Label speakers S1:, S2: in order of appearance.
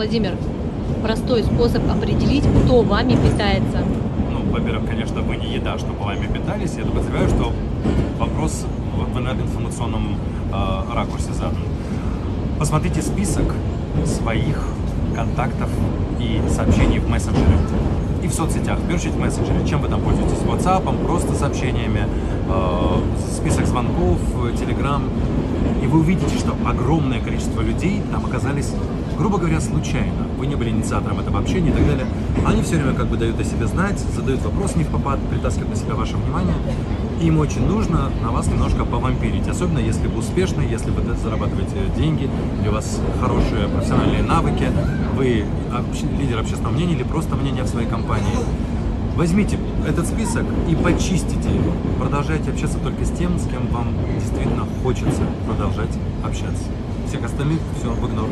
S1: Владимир, простой способ определить, кто вами питается.
S2: Ну, во-первых, конечно, вы не еда, чтобы вами питались. Я подозреваю, что вопрос в информационном э, ракурсе задан. Посмотрите список своих контактов и сообщений в мессенджере. И в соцсетях, в первую очередь в мессенджере. Чем вы там пользуетесь? WhatsApp, просто сообщениями, э, список звонков, Telegram. И вы увидите, что огромное количество людей там оказались, грубо говоря, случайно. Вы не были инициатором этого общения и так далее. Они все время как бы дают о себе знать, задают вопрос не в попад, притаскивают на себя ваше внимание. Им очень нужно на вас немножко повампирить. Особенно если вы успешны, если вы зарабатываете деньги, или у вас хорошие профессиональные навыки, вы лидер общественного мнения или просто мнение в своей компании. Возьмите этот список и почистите его. Продолжайте общаться только с тем, с кем вам действительно хочется продолжать общаться. Всех остальных все в игнор.